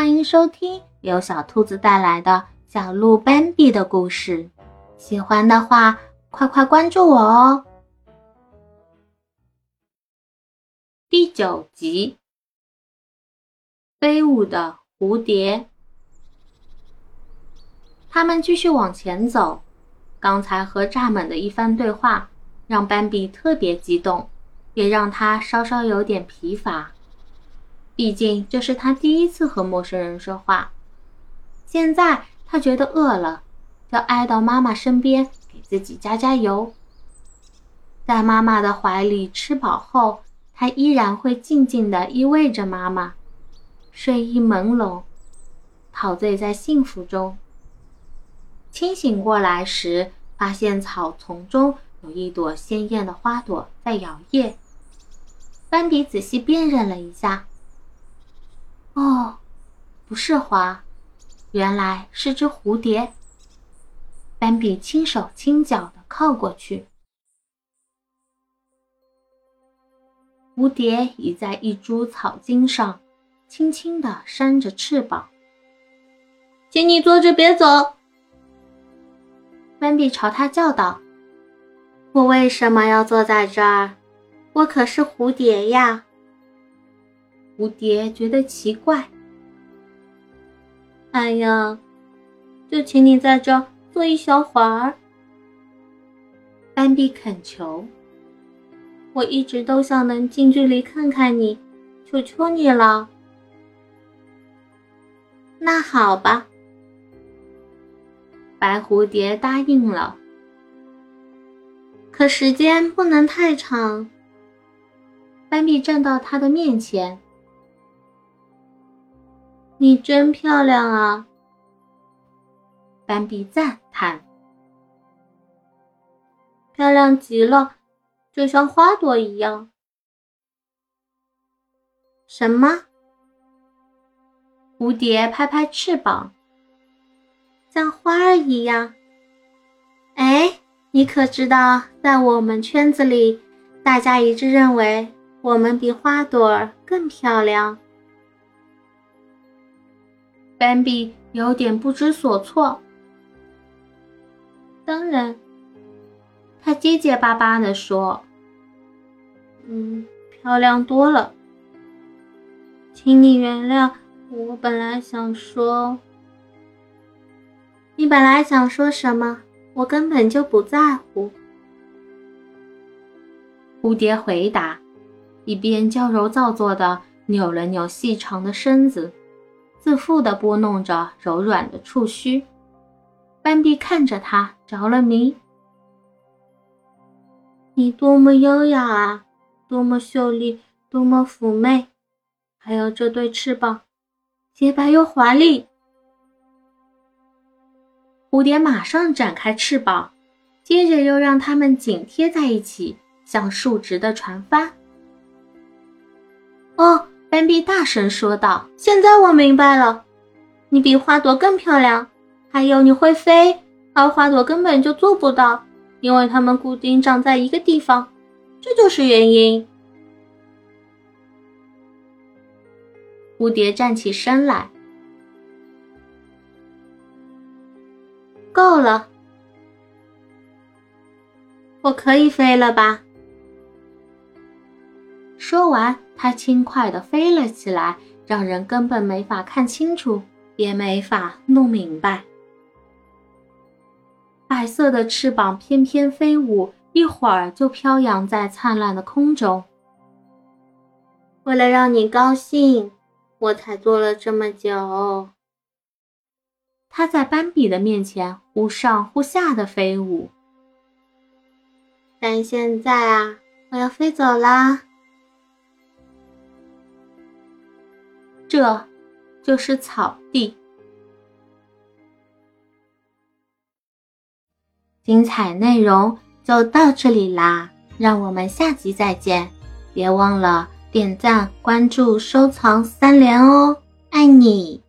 欢迎收听由小兔子带来的小鹿斑比的故事。喜欢的话，快快关注我哦！第九集，飞舞的蝴蝶。他们继续往前走。刚才和蚱蜢的一番对话，让斑比特别激动，也让他稍稍有点疲乏。毕竟这是他第一次和陌生人说话，现在他觉得饿了，要挨到妈妈身边给自己加加油。在妈妈的怀里吃饱后，他依然会静静地依偎着妈妈，睡意朦胧，陶醉在幸福中。清醒过来时，发现草丛中有一朵鲜艳的花朵在摇曳。斑比仔细辨认了一下。哦，不是花，原来是只蝴蝶。斑比轻手轻脚的靠过去，蝴蝶倚在一株草茎上，轻轻的扇着翅膀。请你坐着别走。斑比朝他叫道：“我为什么要坐在这儿？我可是蝴蝶呀。”蝴蝶觉得奇怪。哎呀，就请你在这坐一小会儿。斑比恳求。我一直都想能近距离看看你，求求你了。那好吧。白蝴蝶答应了。可时间不能太长。斑比站到他的面前。你真漂亮啊！斑比赞叹。漂亮极了，就像花朵一样。什么？蝴蝶拍拍翅膀，像花儿一样。哎，你可知道，在我们圈子里，大家一致认为我们比花朵更漂亮。斑比有点不知所措。当然，他结结巴巴地说：“嗯，漂亮多了。请你原谅，我本来想说……你本来想说什么？我根本就不在乎。”蝴蝶回答，一边娇柔造作的扭了扭细长的身子。自负地拨弄着柔软的触须，斑比看着他着了迷。你多么优雅啊，多么秀丽，多么妩媚，还有这对翅膀，洁白又华丽。蝴蝶马上展开翅膀，接着又让它们紧贴在一起，像竖直的船帆。斑比大声说道：“现在我明白了，你比花朵更漂亮，还有你会飞，而花朵根本就做不到，因为它们固定长在一个地方，这就是原因。”蝴蝶站起身来，够了，我可以飞了吧？说完。它轻快地飞了起来，让人根本没法看清楚，也没法弄明白。白色的翅膀翩翩飞舞，一会儿就飘扬在灿烂的空中。为了让你高兴，我才做了这么久。它在斑比的面前忽上忽下的飞舞，但现在啊，我要飞走啦。这，就是草地。精彩内容就到这里啦，让我们下集再见！别忘了点赞、关注、收藏三连哦，爱你！